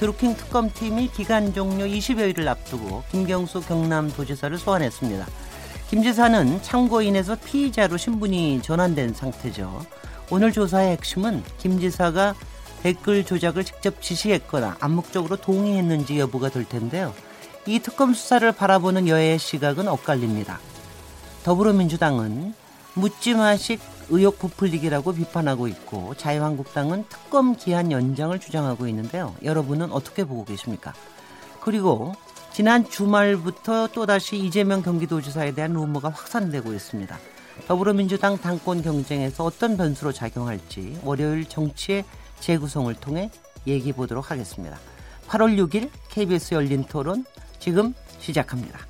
드루킹 특검팀이 기간 종료 20여일을 앞두고 김경수 경남도지사를 소환했습니다. 김 지사는 참고인에서 피의자로 신분이 전환된 상태죠. 오늘 조사의 핵심은 김 지사가 댓글 조작을 직접 지시했거나 암묵적으로 동의했는지 여부가 될 텐데요. 이 특검 수사를 바라보는 여야의 시각은 엇갈립니다. 더불어민주당은 묻지마식 의혹 부풀리기라고 비판하고 있고 자유한국당은 특검 기한 연장을 주장하고 있는데요. 여러분은 어떻게 보고 계십니까? 그리고 지난 주말부터 또다시 이재명 경기도지사에 대한 루머가 확산되고 있습니다. 더불어민주당 당권 경쟁에서 어떤 변수로 작용할지 월요일 정치의 재구성을 통해 얘기해 보도록 하겠습니다. 8월 6일 KBS 열린 토론 지금 시작합니다.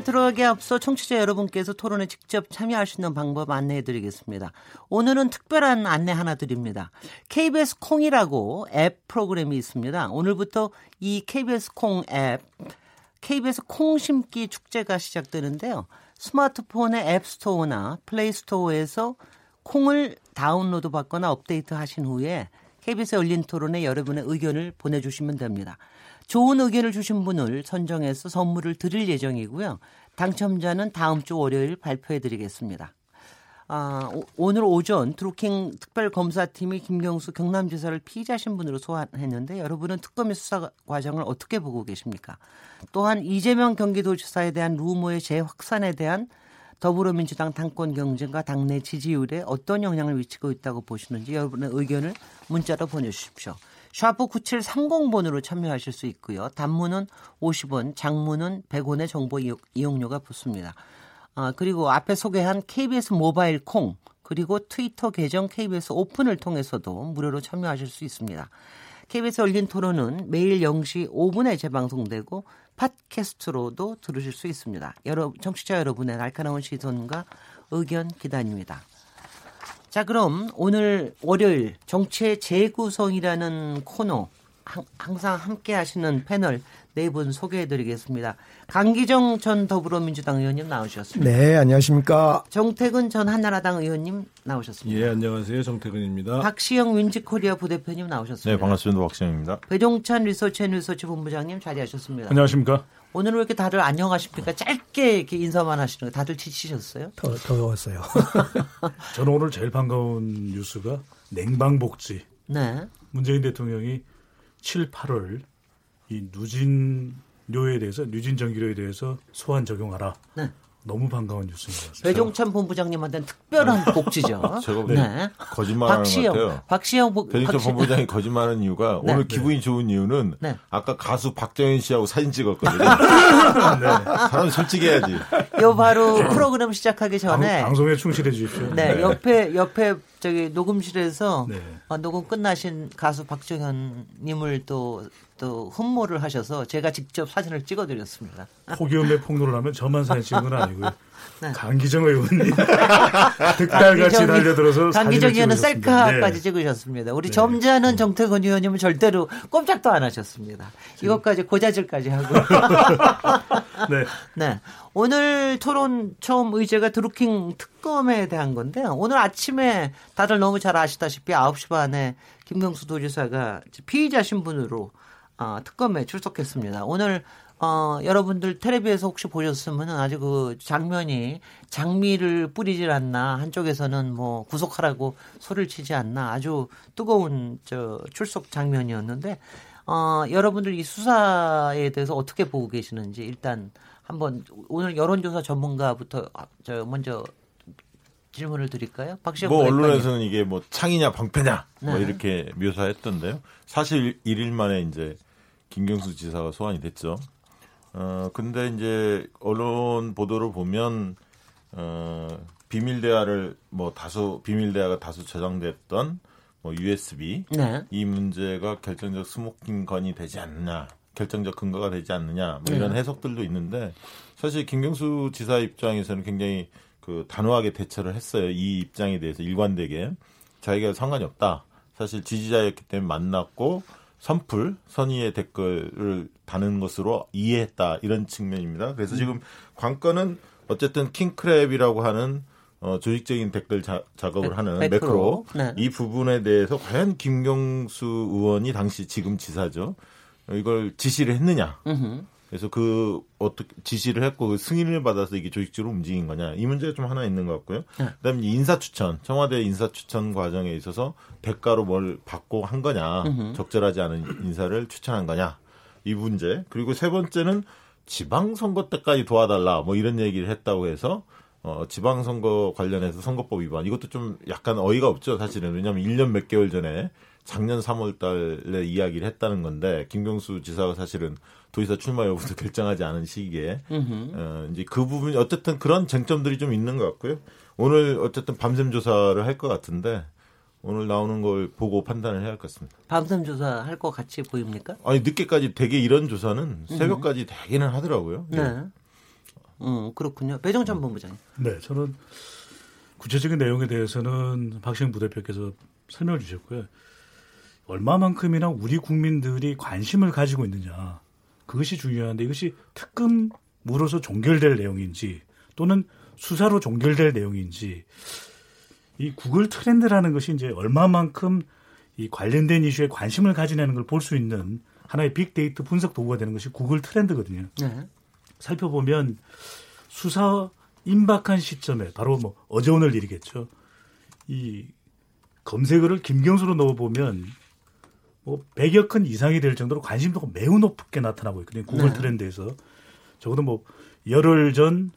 들어가기 앞서 청취자 여러분께서 토론에 직접 참여할 수 있는 방법 안내해 드리겠습니다. 오늘은 특별한 안내 하나 드립니다. KBS 콩이라고 앱 프로그램이 있습니다. 오늘부터 이 KBS 콩 앱, KBS 콩 심기 축제가 시작되는데요. 스마트폰의 앱스토어나 플레이스토어에서 콩을 다운로드 받거나 업데이트 하신 후에 KBS 열린 토론에 여러분의 의견을 보내주시면 됩니다. 좋은 의견을 주신 분을 선정해서 선물을 드릴 예정이고요. 당첨자는 다음 주 월요일 발표해 드리겠습니다. 아, 오, 늘 오전 드루킹 특별검사팀이 김경수 경남지사를 피의자 신분으로 소환했는데 여러분은 특검의 수사 과정을 어떻게 보고 계십니까? 또한 이재명 경기도지사에 대한 루머의 재확산에 대한 더불어민주당 당권 경쟁과 당내 지지율에 어떤 영향을 미치고 있다고 보시는지 여러분의 의견을 문자로 보내주십시오. 샤프 9730번으로 참여하실 수 있고요. 단문은 50원, 장문은 100원의 정보 이용료가 붙습니다. 아, 그리고 앞에 소개한 KBS 모바일 콩 그리고 트위터 계정 KBS 오픈을 통해서도 무료로 참여하실 수 있습니다. KBS 열린 토론은 매일 0시 5분에 재방송되고 팟캐스트로도 들으실 수 있습니다. 여러 청취자 여러분의 날카로운 시선과 의견 기다립니다. 자, 그럼 오늘 월요일 정치의 재구성이라는 코너 항상 함께 하시는 패널 네 분 소개해 드리겠습니다. 강기정 전 더불어민주당 의원님 나오셨습니다. 네, 안녕하십니까. 정태근 전 한나라당 의원님 나오셨습니다. 예, 안녕하세요. 정태근입니다. 박시영 윈지코리아 부대표님 나오셨습니다. 네, 반갑습니다. 박시영입니다. 배종찬 리서치 앤 리서치 본부장님 자리하셨습니다. 안녕하십니까. 오늘은 왜 이렇게 다들 안녕하십니까? 짧게 이렇게 인사만 하시는 거 다들 지치셨어요? 더, 더웠어요. 저는 오늘 제일 반가운 뉴스가 냉방복지. 네. 문재인 대통령이 7, 8월 이 누진료에 대해서 누진 전기료에 대해서 소환 적용하라. 네. 너무 반가운 뉴스인 것 같습니다. 배종찬 본부장님한테는 특별한 복지죠. 제가 네. 거짓말하는 것 같아요. 박시영 복, 배종찬 본부장이 거짓말하는 이유가 네. 오늘 기분이 좋은 이유는 네. 아까 가수 박정현 씨하고 사진 찍었거든요. 네. 사람 솔직해야지. 요 바로 프로그램 시작하기 전에 방, 송에 충실해 주십시오. 네, 네, 옆에 옆에 저기 녹음실에서 네. 어, 녹음 끝나신 가수 박정현님을 또, 또 흠모를 하셔서 제가 직접 사진을 찍어드렸습니다. 폭염에 폭로를 하면 저만 사진 찍은 건 아니고요. 네. 강기정 의원님 득달같이 달려들어서 강기정 의원은 셀카까지 네. 찍으셨습니다. 우리 네. 점잖은 정태건 의원님은 절대로 꼼짝도 안 하셨습니다. 이것까지 고자질까지 하고. 네. 네. 오늘 토론 처음 의제가 드루킹 특검에 대한 건데요. 오늘 아침에 다들 너무 잘 아시다시피 9시 반에 김경수 도지사가 피의자 신분으로 어, 특검에 출석했습니다. 오늘 어, 여러분들 텔레비에서 혹시 보셨으면 아주 그 장면이 장미를 뿌리질 않나 한쪽에서는 뭐 구속하라고 소리를 치지 않나 아주 뜨거운 저 출석 장면이었는데 어, 여러분들 이 수사에 대해서 어떻게 보고 계시는지 일단 한번 오늘 여론조사 전문가부터 아, 저 먼저 질문을 드릴까요? 박시영 뭐. 언론에서는 이게 뭐 창이냐 방패냐 뭐 네. 이렇게 묘사했던데요. 사실 1일 만에 이제 김경수 지사가 소환이 됐죠. 어 근데 이제 언론 보도를 보면 어 비밀 대화를 뭐 다수 비밀 대화가 다수 저장됐던 뭐 USB 네. 이 문제가 결정적 smoking gun이 되지 않느냐, 결정적 근거가 되지 않느냐, 뭐 이런 네. 해석들도 있는데 사실 김경수 지사 입장에서는 굉장히 그 단호하게 대처를 했어요. 이 입장에 대해서 일관되게 자기가 상관이 없다. 사실 지지자였기 때문에 만났고 선풀 선의의 댓글을 다는 것으로 이해했다 이런 측면입니다. 그래서 지금 관건은 어쨌든 킹크랩이라고 하는 어, 조직적인 댓글 자, 작업을 매- 하는 매크로. 매크로, 네. 이 부분에 대해서 과연 김경수 의원이 당시 지금 지사죠. 이걸 지시를 했느냐. 음흠. 그래서 그 어떻게 지시를 했고 그 승인을 받아서 이게 조직적으로 움직인 거냐 이 문제가 좀 하나 있는 것 같고요. 네. 그다음에 인사 추천 청와대 인사 추천 과정에 있어서 대가로 뭘 받고 한 거냐 음흠. 적절하지 않은 인사를 추천한 거냐 이 문제 그리고 세 번째는 지방선거 때까지 도와달라 뭐 이런 얘기를 했다고 해서 어, 지방선거 관련해서 선거법 위반 이것도 좀 약간 어이가 없죠 사실은 왜냐하면 1년 몇 개월 전에 작년 3월 달에 이야기를 했다는 건데 김경수 지사가 사실은 도지사 출마 여부도 결정하지 않은 시기에 음흠. 어, 이제 그 부분이 어쨌든 그런 쟁점들이 좀 있는 것 같고요. 오늘 어쨌든 밤샘 조사를 할 것 같은데 오늘 나오는 걸 보고 판단을 해야 할 것 같습니다. 밤샘 조사 할 것 같이 보입니까? 아니 늦게까지 되게 이런 조사는 새벽까지 되기는 하더라고요. 네. 음, 그렇군요. 배정찬 본부장님. 네, 저는 구체적인 내용에 대해서는 박시영 부대표께서 설명을 주셨고요. 얼마만큼이나 우리 국민들이 관심을 가지고 있느냐. 그것이 중요한데 이것이 특검으로서 종결될 내용인지 또는 수사로 종결될 내용인지 이 구글 트렌드라는 것이 이제 얼마만큼 이 관련된 이슈에 관심을 가지는 걸 볼 수 있는 하나의 빅데이터 분석 도구가 되는 것이 구글 트렌드거든요. 네. 살펴보면 수사 임박한 시점에 바로 뭐 어제 오늘 일이겠죠. 이 검색어를 김경수로 넣어보면 뭐 100여 건 이상이 될 정도로 관심도가 매우 높게 나타나고 있거든요. 구글 네. 트렌드에서. 적어도 뭐 열흘 전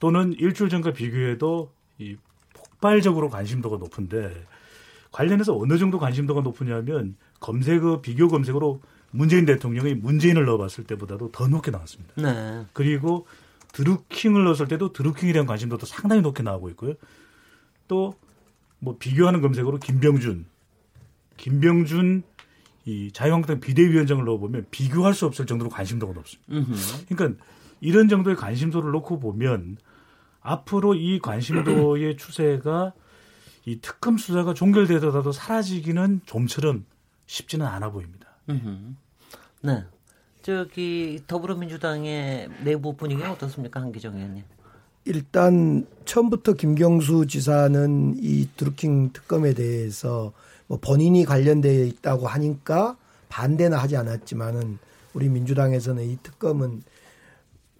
또는 일주일 전과 비교해도 이 폭발적으로 관심도가 높은데 관련해서 어느 정도 관심도가 높으냐면 검색어 비교 검색어로 문재인 대통령이 문재인을 넣어봤을 때보다도 더 높게 나왔습니다. 네. 그리고 드루킹을 넣었을 때도 드루킹에 대한 관심도도 상당히 높게 나오고 있고요. 또 뭐 비교하는 검색어로 김병준, 김병준 이 자유한국당 비대위원장을 넣어보면 비교할 수 없을 정도로 관심도가 높습니다. 음흠. 그러니까 이런 정도의 관심도를 놓고 보면 앞으로 이 관심도의 추세가 이 특검 수사가 종결되더라도 사라지기는 좀처럼 쉽지는 않아 보입니다. 음흠. 네. 저기 더불어민주당의 내부 분위기는 어떻습니까, 한기정 의원님? 일단 처음부터 김경수 지사는 이 드루킹 특검에 대해서 뭐 본인이 관련되어 있다고 하니까 반대는 하지 않았지만은 우리 민주당에서는 이 특검은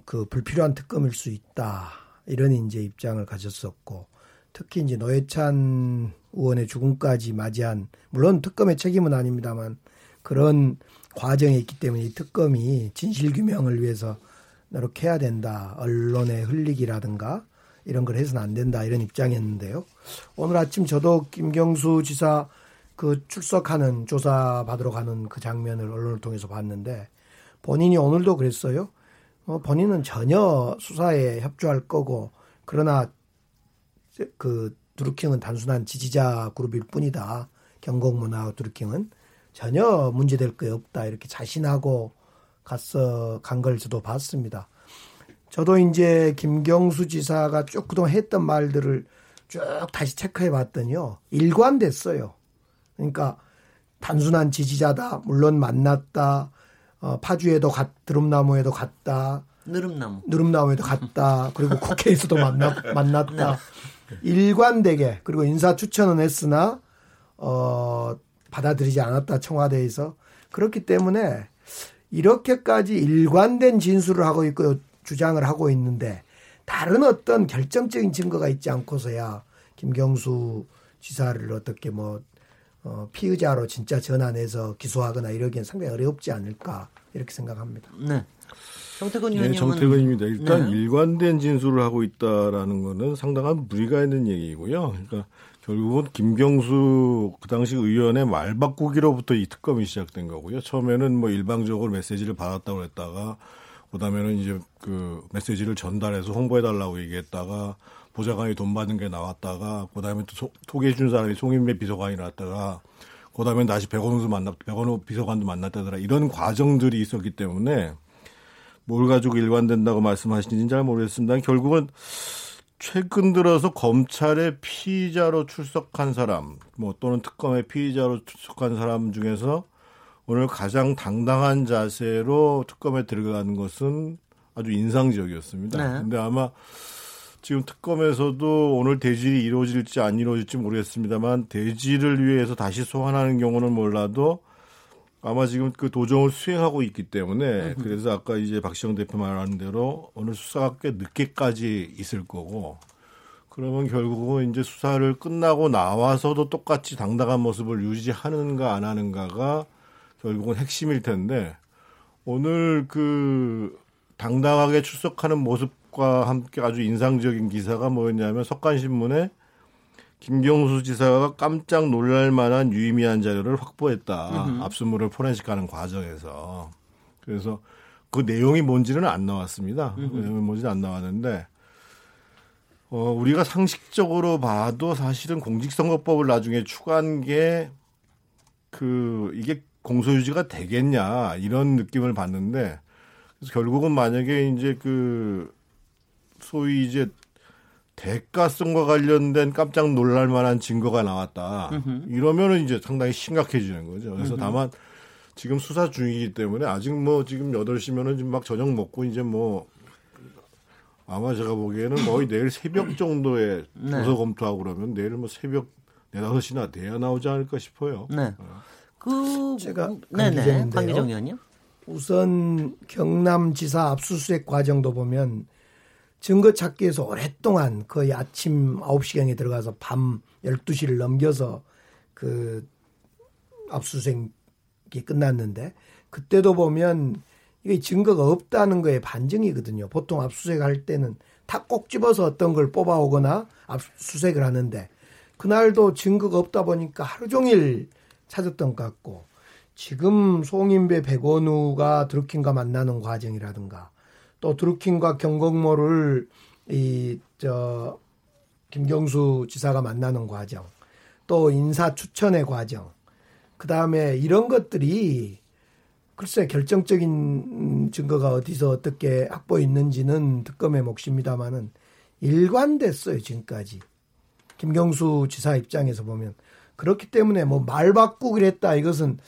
그 불필요한 특검일 수 있다 이런 이제 입장을 가졌었고 특히 이제 노회찬 의원의 죽음까지 맞이한 물론 특검의 책임은 아닙니다만 그런 과정에 있기 때문에 이 특검이 진실 규명을 위해서 노력해야 된다. 언론의 흘리기라든가 이런 걸 해서는 안 된다. 이런 입장이었는데요. 오늘 아침 저도 김경수 지사 그 출석하는 조사 받으러 가는 그 장면을 언론을 통해서 봤는데 본인이 오늘도 그랬어요. 어, 본인은 전혀 수사에 협조할 거고 그러나 그 드루킹은 단순한 지지자 그룹일 뿐이다. 경공문화 드루킹은 전혀 문제될 게 없다. 이렇게 자신하고 갔어 간 걸 저도 봤습니다. 저도 이제 김경수 지사가 쭉 그동안 했던 말들을 쭉 다시 체크해 봤더니요. 일관됐어요. 그러니까 단순한 지지자다. 물론 만났다. 어, 파주에도 갔, 드럼나무에도 갔다. 느릅나무. 누름나무에도 갔다. 그리고 국회에서도 만나, 만났다. 일관되게 그리고 인사 추천은 했으나 어 받아들이지 않았다 청와대에서 그렇기 때문에 이렇게까지 일관된 진술을 하고 있고 주장을 하고 있는데 다른 어떤 결정적인 증거가 있지 않고서야 김경수 지사를 어떻게 뭐 어, 피의자로 진짜 전환해서 기소하거나 이러기엔 상당히 어렵지 않을까 이렇게 생각합니다. 네. 정태근 네, 의원님은 정태근입니다. 일단 네. 일관된 진술을 하고 있다라는 거는 상당한 무리가 있는 얘기고요. 그러니까 결국은 김경수 그 당시 의원의 말 바꾸기로부터 이 특검이 시작된 거고요. 처음에는 뭐 일방적으로 메시지를 받았다고 했다가 그다음에는 이제 그 메시지를 전달해서 홍보해 달라고 얘기했다가 보좌관이 돈 받은 게 나왔다가 그다음에 또 소개해 준 사람이 송인배 비서관이 나왔다가 그다음에 다시 백원우 만났 백원우 비서관도 만났다더라 이런 과정들이 있었기 때문에 뭘 가지고 일관된다고 말씀하시는지는 잘 모르겠습니다. 결국은 최근 들어서 검찰의 피의자로 출석한 사람, 뭐 또는 특검의 피의자로 출석한 사람 중에서 오늘 가장 당당한 자세로 특검에 들어가는 것은 아주 인상적이었습니다. 네. 근데 아마 지금 특검에서도 오늘 대질이 이루어질지 안 이루어질지 모르겠습니다만 대질을 위해서 다시 소환하는 경우는 몰라도 아마 지금 그 도정을 수행하고 있기 때문에 그래서 아까 이제 박시영 대표 말하는 대로 오늘 수사가 꽤 늦게까지 있을 거고 그러면 결국은 이제 수사를 끝나고 나와서도 똑같이 당당한 모습을 유지하는가 안 하는가가 결국은 핵심일 텐데 오늘 그 당당하게 출석하는 모습 과 함께 아주 인상적인 기사가 뭐였냐면 석간신문에 김경수 지사가 깜짝 놀랄 만한 유의미한 자료를 확보했다. 압수물을 포렌식하는 과정에서. 그래서 그 내용이 뭔지는 안 나왔습니다. 내용이 뭔지는 안 나왔는데, 어, 우리가 상식적으로 봐도 사실은 공직선거법을 나중에 추가한 게, 그, 이게 공소유지가 되겠냐, 이런 느낌을 받는데, 그래서 결국은 만약에 이제 그, 소위 이제 대가성과 관련된 깜짝 놀랄 만한 증거가 나왔다. 이러면은 이제 상당히 심각해지는 거죠. 그래서 다만 지금 수사 중이기 때문에 아직 뭐 지금 8시면은 지금 막 저녁 먹고 이제 뭐 아마 제가 보기에는 거의 내일 새벽 정도에 네. 조서 검토하고 그러면 내일 뭐 새벽 4, 5시나 돼야 나오지 않을까 싶어요. 네. 그 제가 네네 강기정인데요. 강기정 의원님. 우선 경남지사 압수수색 과정도 보면 증거 찾기 위해서 오랫동안 거의 아침 9시경에 들어가서 밤 12시를 넘겨서 그 압수수색이 끝났는데 그때도 보면 이게 증거가 없다는 거에 반증이거든요. 보통 압수수색 할 때는 다꼭 집어서 어떤 걸 뽑아오거나 압수수색을 하는데 그날도 증거가 없다 보니까 하루 종일 찾았던 것 같고 지금 송인배 백원우가 드루킹과 만나는 과정이라든가 또 드루킹과 경공모를 이 저 김경수 지사가 만나는 과정 또 인사 추천의 과정 그 다음에 이런 것들이 글쎄 결정적인 증거가 어디서 어떻게 확보했는지는 특검의 몫입니다만은 일관됐어요 지금까지. 김경수 지사 입장에서 보면. 그렇기 때문에 뭐 말 바꾸기를 했다. 이것은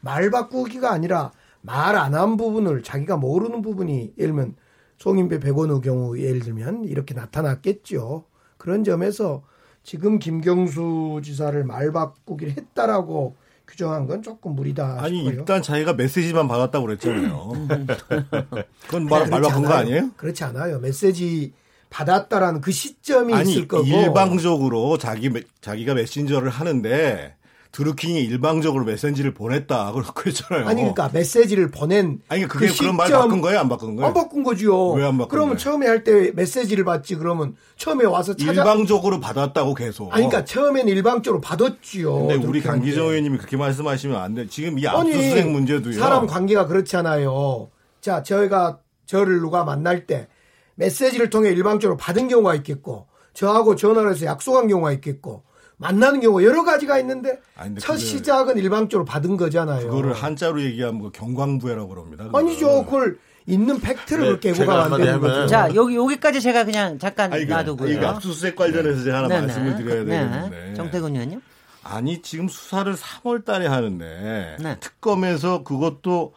말 바꾸기가 아니라 말 안 한 부분을 자기가 모르는 부분이 예를 들면 송인배 백원우 경우 예를 들면 이렇게 나타났겠죠. 그런 점에서 지금 김경수 지사를 말 바꾸기를 했다라고 규정한 건 조금 무리다 아니 싶어요. 일단 자기가 메시지만 받았다고 그랬잖아요. 그건 말, 말 바꾼 거. 아니에요? 그렇지 않아요. 메시지 받았다라는 그 시점이 아니 있을 거고 일방적으로 자기 메- 자기가 메신저를 하는데 드루킹이 일방적으로 메시지를 보냈다 그렇고 했잖아요. 아니 그러니까 메시지를 보낸 아니 그게 그 그런 말 시점- 바꾼 거예요, 안 바꾼 거예요? 안 바꾼 거지요. 왜 안 바꾼 그러면 거예요? 처음에 할 때 메시지를 받지 그러면 처음에 와서 찾아 일방적으로 받았다고 계속. 아니 그러니까 처음엔 일방적으로 받았지요. 근데 우리 강기정. 의원님이 그렇게 말씀하시면 안 돼. 지금 이 압수수색 문제도요. 사람 관계가 그렇잖아요. 자, 저희가 저를 누가 만날 때 메시지를 통해 일방적으로 받은 경우가 있겠고 저하고 전화를 해서 약속한 경우가 있겠고 만나는 경우가 여러 가지가 있는데 아니, 근데 첫 시작은 일방적으로 받은 거잖아요. 그거를 한자로 얘기하면 그 경광부회라고 그럽니다. 그거를. 아니죠. 그걸 있는 팩트를 네, 제가 해고가 안 되는 거죠. 자 여기 여기까지 제가 그냥 잠깐 아니, 그- 놔두고요. 이거 압수수색 관련해서 제가 하나 네네. 말씀을 드려야 네. 되겠는데. 정태근 의원님. 아니 지금 수사를 3월 달에 하는데 네. 특검에서 그것도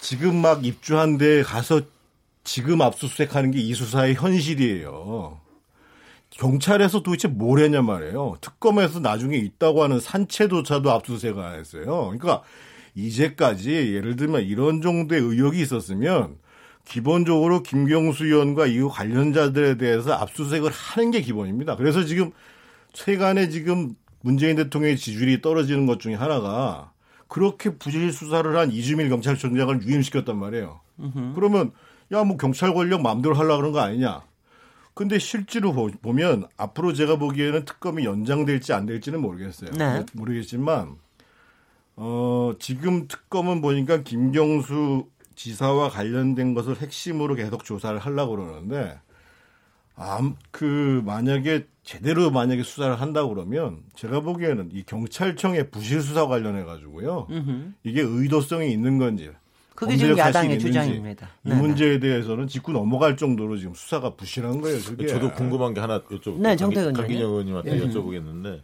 지금 막 입주한 데 가서 지금 압수수색하는 게 이 수사의 현실이에요. 경찰에서 도대체 뭘 했냐 말이에요. 특검에서 나중에 있다고 하는 산채조차도 압수수색을 안 했어요. 그러니까 이제까지 예를 들면 이런 정도의 의혹이 있었으면 기본적으로 김경수 의원과 이후 관련자들에 대해서 압수수색을 하는 게 기본입니다. 그래서 지금 최근에 지금 문재인 대통령의 지지율이 떨어지는 것 중에 하나가 그렇게 부실 수사를 한 이주밀 경찰청장을 유임시켰단 말이에요. 그러면 야 뭐 경찰 권력 마음대로 하려 그런 거 아니냐. 근데 실제로 보, 보면 앞으로 제가 보기에는 특검이 연장될지 안 될지는 모르겠어요. 네. 모르겠지만 어 지금 특검은 보니까 김경수 지사와 관련된 것을 핵심으로 계속 조사를 하려고 그러는데 아, 그 만약에 제대로 만약에 수사를 한다 고 그러면 제가 보기에는 이 경찰청의 부실 수사 관련해 가지고요. 이게 의도성이 있는 건지 그게 지금 야당의 주장입니다. 이 네네. 문제에 대해서는 짚고 넘어갈 정도로 지금 수사가 부실한 거예요. 그게. 저도 궁금한 게 하나 여쭤 네, 정태근 의원님. 의원님한테 예. 여쭤보겠는데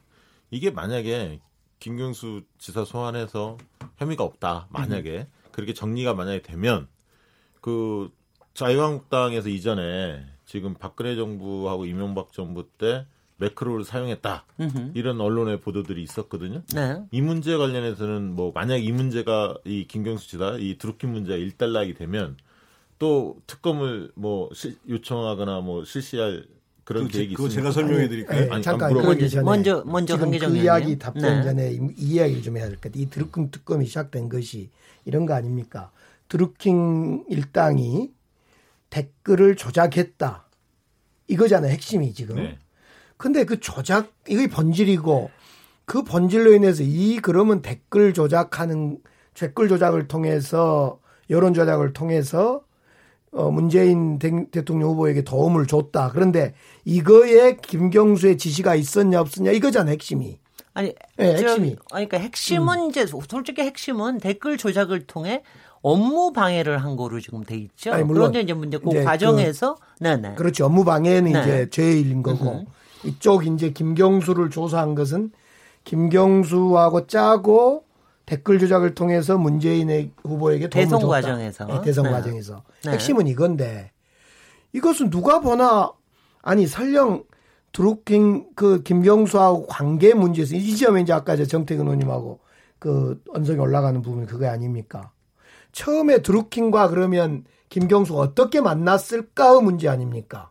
이게 만약에 김경수 지사 소환해서 혐의가 없다 만약에 그렇게 정리가 만약에 되면 그 자유한국당에서 이전에 지금 박근혜 정부하고 이명박 정부 때 매크로를 사용했다 이런 언론의 보도들이 있었거든요. 네. 이 문제 관련해서는 뭐 만약 이 문제가 이 김경수 지사 이 드루킹 문제가 일단락이 되면 또 특검을 뭐 시- 요청하거나 뭐 실시할 그런 그거, 제- 계획이 그거 있습니까? 제가 설명해 드릴까요? 네, 아니, 잠깐 되죠. 전에 먼저- 먼저 그. 이야기 답변 네. 전에 이, 이 이야기를 좀 해야 될 것 같아요. 이 드루킹 특검이 시작된 것이 이런 거 아닙니까? 드루킹 일당이 댓글을 조작했다. 이거잖아요. 핵심이 지금. 네. 근데 그 조작 이게 번질이고 그 번질로 인해서 이 그러면 댓글 조작하는 댓글 조작을 통해서 여론 조작을 통해서 어 문재인 대- 대통령 후보에게 도움을 줬다. 그런데 이거에 김경수의 지시가 있었냐 없었냐 이거잖아 핵심이. 아니, 네, 저- 핵심이. 아니, 그러니까 핵심은 이제 솔직히 핵심은 댓글 조작을 통해 업무 방해를 한 거로 지금 돼 있죠. 아니, 물론 그런데 이제 문제 그 이제 과정에서 네네. 그렇죠. 업무 방해는 네. 이제 죄일인 거고 이쪽 이제 김경수를 조사한 것은 김경수하고 짜고 댓글 조작을 통해서 문재인의 후보에게 도움을 대선 줬다. 과정에서. 네, 대선 네. 과정에서 네. 핵심은 이건데 이것은 누가 보나 아니 설령 드루킹 그 김경수하고 관계 문제에서 이 점에 이제 아까 저 정태근 의원님하고 그 언성이 올라가는 부분이 그거 아닙니까? 처음에 드루킹과 그러면 김경수가 어떻게 만났을까의 문제 아닙니까?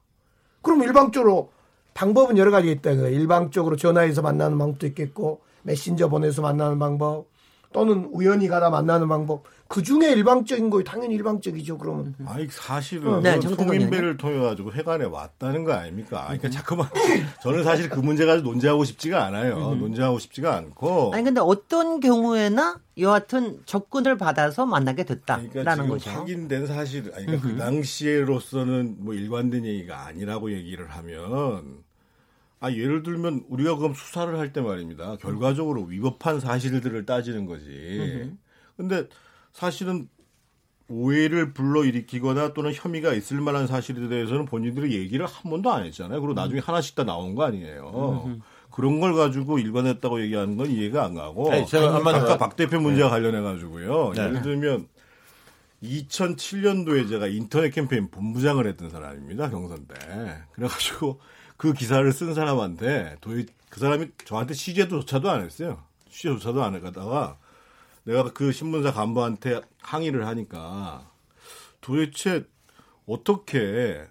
그럼 일방적으로 방법은 여러 가지 있다. 그 일방적으로 전화해서 만나는 방법도 있겠고 메신저 보내서 만나는 방법 또는 우연히 가다 만나는 방법 그 중에 일방적인 거 당연히 일방적이죠. 그러면 아니 사실은 네, 그 정태근 송인배를 통해 가지고 회관에 왔다는 거 아닙니까? 그러니까 자꾸만 저는 사실 그 문제 가지고 논쟁하고 싶지가 않아요. 논쟁하고 싶지가 않고. 아니 근데 어떤 경우에나 여하튼 접근을 받아서 만나게 됐다라는 그러니까 지금 거죠. 확인된 사실, 아니, 그러니까 그 당시에로서는 뭐 일관된 얘기가 아니라고 얘기를 하면, 아 예를 들면 우리가 그럼 수사를 할 때 말입니다. 결과적으로 위법한 사실들을 따지는 거지. 근데 사실은 오해를 불러일으키거나 또는 혐의가 있을 만한 사실에 대해서는 본인들이 얘기를 한 번도 안 했잖아요. 그리고 나중에 하나씩 다 나온 거 아니에요. 그런 걸 가지고 일관했다고 얘기하는 건 이해가 안 가고. 아니, 제가 한마디 아까 더- 박 대표 문제와 관련해 가지고요. 네. 예를 들면 2007년도에 제가 인터넷 캠페인 본부장을 했던 사람입니다. 경선 때. 그래가지고 그 기사를 쓴 사람한테 도대체 그 사람이 저한테 취재조차도 안 했어요. 취재조차도 안 해가다가 내가 그 신문사 간부한테 항의를 하니까 도대체 어떻게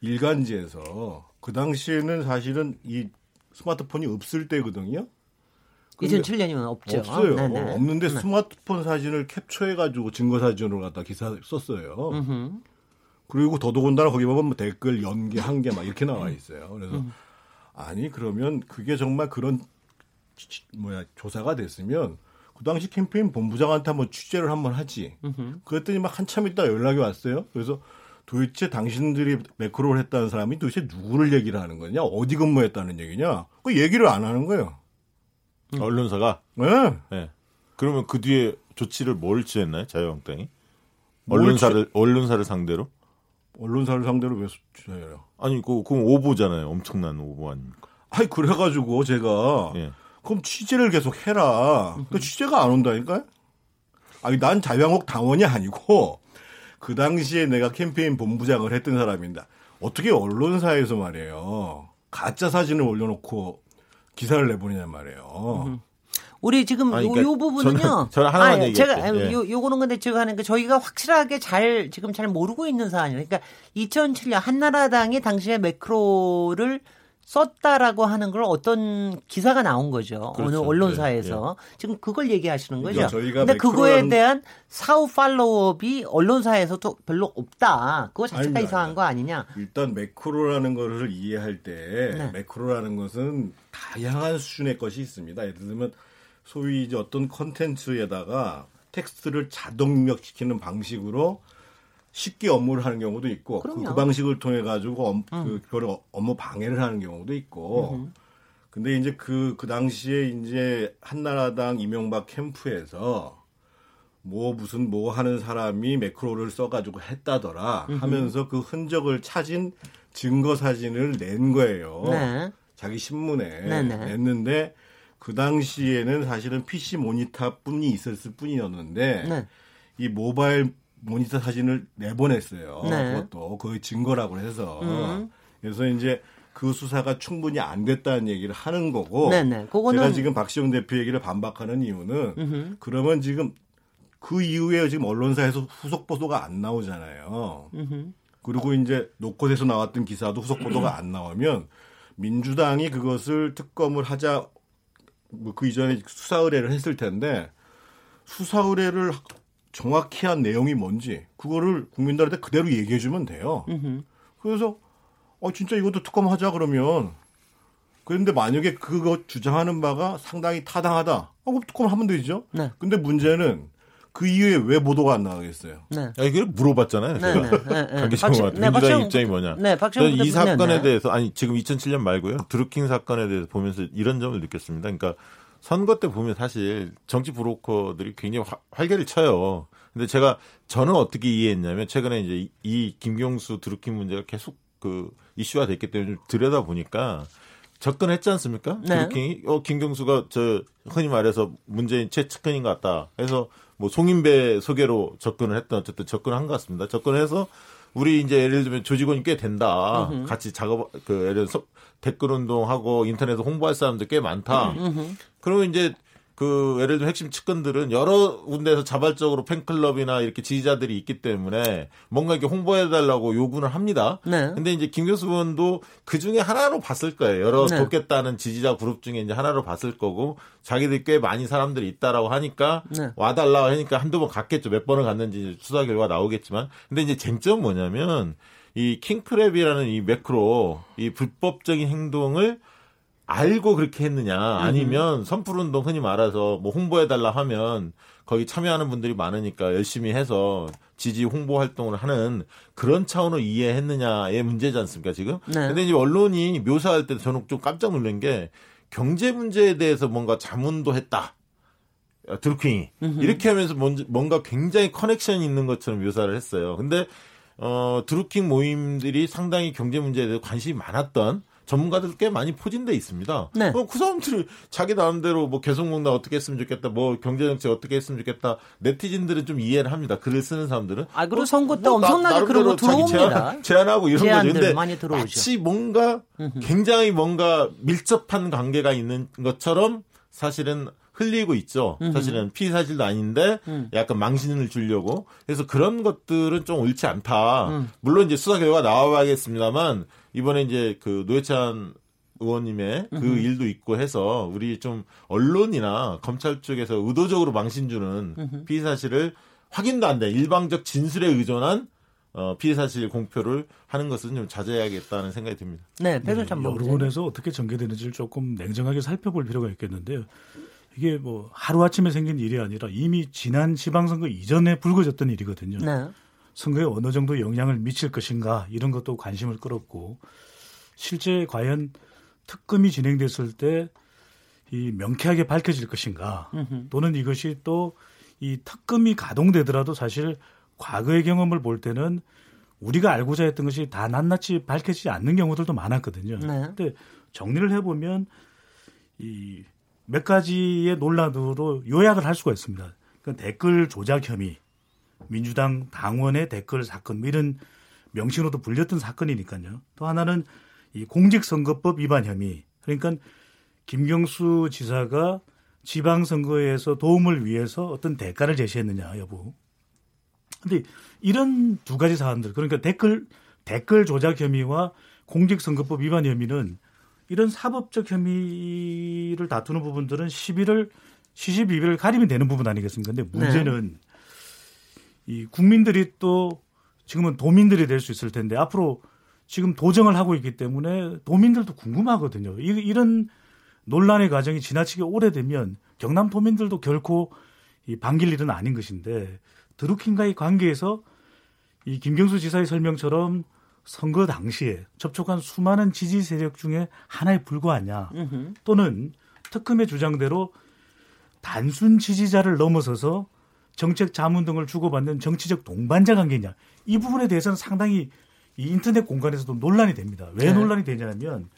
일간지에서 그 당시에는 사실은 이 스마트폰이 없을 때거든요. 근데 2007년이면 없죠. 없어요. 네네. 없는데 네. 스마트폰 사진을 캡처해가지고 증거 사진으로 갖다 기사 썼어요. 음흠. 그리고 더더군다나 거기 보면 뭐 댓글 연계 한 개 막 이렇게 나와 있어요. 그래서 음. 아니 그러면 그게 정말 그런 뭐야 조사가 됐으면 그 당시 캠페인 본부장한테 한번 취재를 한번 하지. 그랬더니 막 한참 있다 연락이 왔어요. 그래서 도대체 당신들이 매크로를 했다는 사람이 도대체 누구를 얘기를 하는 거냐? 어디 근무했다는 얘기냐? 그 얘기를 안 하는 거예요. 언론사가 네. 예. 그러면 그 뒤에 조치를 뭘 취했나요? 자유한국당이? 뭘 언론사를 언론사를 상대로? 언론사를 상대로 왜 수쳐요? 아니 그 그럼 오보잖아요. 엄청난 오보 아닙니까? 아니 그래가지고 제가 예. 그럼 취재를 계속 해라. 그 취재가 안 온다니까요? 아니 난 자유한국 당원이 아니고 그 당시에 내가 캠페인 본부장을 했던 사람입니다. 어떻게 언론사에서 말이에요. 가짜 사진을 올려놓고 기사를 내보내냔 말이에요. 우리 지금 아니, 요, 그러니까 요 부분은요. 저는- 저는 얘기할게요. 제가 예. 요 요거는 근데 제가 하는 게 저희가 확실하게 잘 지금 잘 모르고 있는 사안이에요. 그러니까 2007년 한나라당이 당시에 매크로를 썼다라고 하는 걸 어떤 기사가 나온 거죠. 어느 그렇죠. 언론사에서 지금 그걸 얘기하시는 거죠. 근데 그거에 대한 사후 팔로우업이 언론사에서도 별로 없다. 그거 자체가 아닙니다, 이상한. 거 아니냐? 일단 매크로라는 것을 이해할 때 네. 매크로라는 것은 다양한 수준의 것이 있습니다. 예를 들면 소위 이제 어떤 컨텐츠에다가 텍스트를 자동 입력시키는 방식으로 쉽게 업무를 하는 경우도 있고 그. 그 방식을 통해 가지고 업, 그, 그걸 업무 방해를 하는 경우도 있고 근데 이제 그, 그 당시에 이제 한나라당 이명박 캠프에서 뭐 무슨 뭐 하는 사람이 매크로를 써가지고 했다더라 하면서 그 흔적을 찾은 증거 사진을 낸 거예요. 네. 자기 신문에 네네. 냈는데 그 당시에는 사실은 PC 모니터뿐이 있었을 뿐이었는데 네. 이 모바일 모니터 사진을 내보냈어요. 네. 그것도 거의 증거라고 해서 음. 그래서 이제 그 수사가 충분히 안 됐다는 얘기를 하는 거고 네네. 그거는 제가 지금 박시영 대표 얘기를 반박하는 이유는 그러면 지금 그 이후에 지금 언론사에서 후속 보도가 안 나오잖아요. 그리고 이제 노컷에서 나왔던 기사도 후속 보도가 안 나오면 민주당이 그것을 특검을 하자 뭐 그 이전에 수사 의뢰를 했을 텐데 수사 의뢰를 정확히 한 내용이 뭔지 그거를 국민들한테 그대로 얘기해 주면 돼요. 그래서 어 진짜 이것도 특검하자 그러면 그런데 만약에 그거 주장하는 바가 상당히 타당하다. 어, 그럼 특검하면 되죠. 네. 근데 문제는 그 이후에 왜 보도가 안 나가겠어요? 네. 아, 이걸 물어봤잖아요. 네, 제가. 네, 네, 네. 강기정 박시- 의원한테 네, 민주당 입장이 뭐냐. 네, 이 사건에 네. 대해서 아니 지금 2007년 말고요. 드루킹 사건에 대해서 보면서 이런 점을 느꼈습니다. 그러니까 선거 때 보면 사실 정치 브로커들이 굉장히 화- 활개를 쳐요. 근데 제가 저는 어떻게 이해했냐면 최근에 이제 이- 이 김경수 드루킹 문제가 계속 그 이슈화 됐기 때문에 좀 들여다 보니까 접근했지 않습니까? 네. 드루킹이 어 김경수가 저 흔히 말해서 문재인 최측근인 것 같다. 해서 뭐 송인배 소개로 접근을 했던 어쨌든 접근을 한것 같습니다. 접근해서 우리 이제 예를 들면 조직원이 꽤 된다. 같이 작업 그 예를 들어서 댓글 운동하고 인터넷에 홍보할 사람들 꽤 많다. 그러면 이제 그 예를 들면 핵심 측근들은 여러 군데에서 자발적으로 팬클럽이나 이렇게 지지자들이 있기 때문에 뭔가 이렇게 홍보해 달라고 요구는 합니다. 네. 근데 이제 김 교수 의원도 그 중에 하나로 봤을 거예요. 여러 네. 돕겠다는 지지자 그룹 중에 이제 하나로 봤을 거고 자기들이 꽤 많이 사람들이 있다라고 하니까 네. 와달라고 하니까 한두 번 갔겠죠. 몇 번을 갔는지 수사 결과 나오겠지만. 근데 이제 쟁점 은 뭐냐면 이 킹크랩이라는 이 매크로 이 불법적인 행동을 알고 그렇게 했느냐 아니면 선풀운동 흔히 말해서 뭐 홍보해달라 하면 거기 참여하는 분들이 많으니까 열심히 해서 지지 홍보 활동을 하는 그런 차원으로 이해했느냐의 문제지 않습니까 지금? 네. 근데 이제 언론이 묘사할 때 저는 좀 깜짝 놀란 게 경제 문제에 대해서 뭔가 자문도 했다. 어, 드루킹이 이렇게 하면서 뭔- 뭔가 굉장히 커넥션이 있는 것처럼 묘사를 했어요. 근데 어 드루킹 모임들이 상당히 경제 문제에 대해서 관심이 많았던 전문가들 꽤 많이 포진돼 있습니다. 네. 어, 그 사람들이 자기 나름대로 뭐 개성공단 어떻게 했으면 좋겠다, 뭐 경제정책 어떻게 했으면 좋겠다. 네티즌들은 좀 이해를 합니다. 글을 쓰는 사람들은. 아, 그리고 뭐, 선거 때뭐 나- 엄청나게 그런 거 들어옵니다. 제안, 제안 하고 이런 거죠. 근데 많이 들어오죠. 마치 뭔가 굉장히 뭔가 밀접한 관계가 있는 것처럼 사실은 흘리고 있죠. 사실은 피의 사실도 아닌데 음. 약간 망신을 주려고. 그래서 그런 것들은 좀 옳지 않다. 음. 물론 이제 수사 결과 나와봐야겠습니다만 이번에 이제 그 노회찬 의원님의 그 일도 있고 해서 우리 좀 언론이나 검찰 쪽에서 의도적으로 망신 주는 피의 사실을 확인도 안 돼. 일방적 진술에 의존한 어, 피해 사실 공표를 하는 것은 좀 자제해야겠다는 생각이 듭니다. 네, 백일찬 법. 여론에서 어떻게 전개되는지를 조금 냉정하게 살펴볼 필요가 있겠는데요. 이게 뭐 하루 아침에 생긴 일이 아니라 이미 지난 지방선거 이전에 불거졌던 일이거든요. 네. 선거에 어느 정도 영향을 미칠 것인가 이런 것도 관심을 끌었고 실제 과연 특검이 진행됐을 때 이 명쾌하게 밝혀질 것인가 또는 이것이 또 이 특검이 가동되더라도 사실 과거의 경험을 볼 때는 우리가 알고자 했던 것이 다 낱낱이 밝혀지지 않는 경우들도 많았거든요. 네. 근데 정리를 해보면 이 몇 가지의 논란으로 요약을 할 수가 있습니다. 그 댓글 조작 혐의, 민주당 당원의 댓글 사건 뭐 이런 명칭으로도 불렸던 사건이니까요. 또 하나는 이 공직선거법 위반 혐의. 그러니까 김경수 지사가 지방선거에서 도움을 위해서 어떤 대가를 제시했느냐 여부. 근데 이런 두 가지 사안들 그러니까 댓글 댓글 조작 혐의와 공직선거법 위반 혐의는 이런 사법적 혐의를 다투는 부분들은 11월 시시비비를 가리면 되는 부분 아니겠습니까? 근데 문제는 이 국민들이 또 지금은 도민들이 될 수 있을 텐데 앞으로 지금 도정을 하고 있기 때문에 도민들도 궁금하거든요. 이, 이런 논란의 과정이 지나치게 오래되면 경남 도민들도 결코 이 반길 일은 아닌 것인데 드루킹과의 관계에서 이 김경수 지사의 설명처럼 선거 당시에 접촉한 수많은 지지 세력 중에 하나에 불과하냐 또는 특검의 주장대로 단순 지지자를 넘어서서 정책 자문 등을 주고받는 정치적 동반자 관계냐 이 부분에 대해서는 상당히 이 인터넷 공간에서도 논란이 됩니다. 왜 네. 논란이 되냐면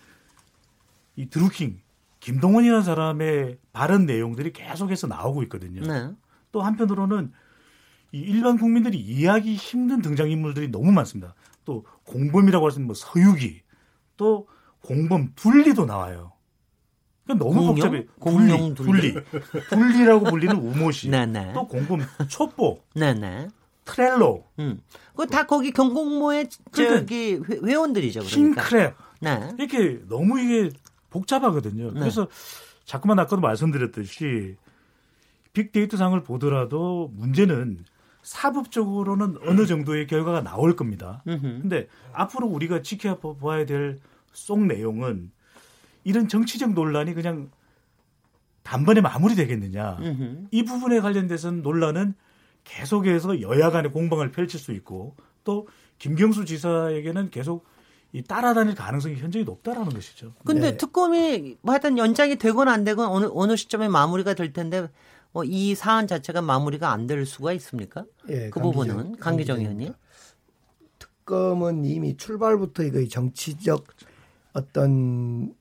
이 드루킹 김동원이라는 사람의 발언 내용들이 계속해서 나오고 있거든요. 네. 또 한편으로는 이 일반 국민들이 이해하기 힘든 등장 인물들이 너무 많습니다. 또 공범이라고 할 수 있는 뭐 서유기, 또 공범 둘리도 나와요. 그러니까 너무 공룡? 복잡해. 공룡 둘리, 둘리, 둘리라고 불리는 우모 씨. 네네. 또 공범 촛보, 네네. 트렐로, 음. 그거 다 거기 경공모의 그러니까 저기 회- 회원들이죠. 그러니까. 킹크랩. 네. 이렇게 너무 이게 복잡하거든요. 그래서 자꾸만 아까도 말씀드렸듯이 빅데이터 상을 보더라도 문제는 사법적으로는 어느 정도의 결과가 나올 겁니다. 근데 앞으로 우리가 지켜봐야 될 속 내용은 이런 정치적 논란이 그냥 단번에 마무리되겠느냐. 이 부분에 관련돼서는 논란은 계속해서 여야 간의 공방을 펼칠 수 있고 또 김경수 지사에게는 계속 이 따라다닐 가능성이 현저히 높다라는 것이죠. 근데 네. 특검이 뭐 하여튼 연장이 되건 안 되건 어느 어느 시점에 마무리가 될 텐데 뭐 이 사안 자체가 마무리가 안 될 수가 있습니까? 예, 그 강기정- 부분은 강기정. 의원님. 특검은 이미 출발부터 이거 정치적 어떤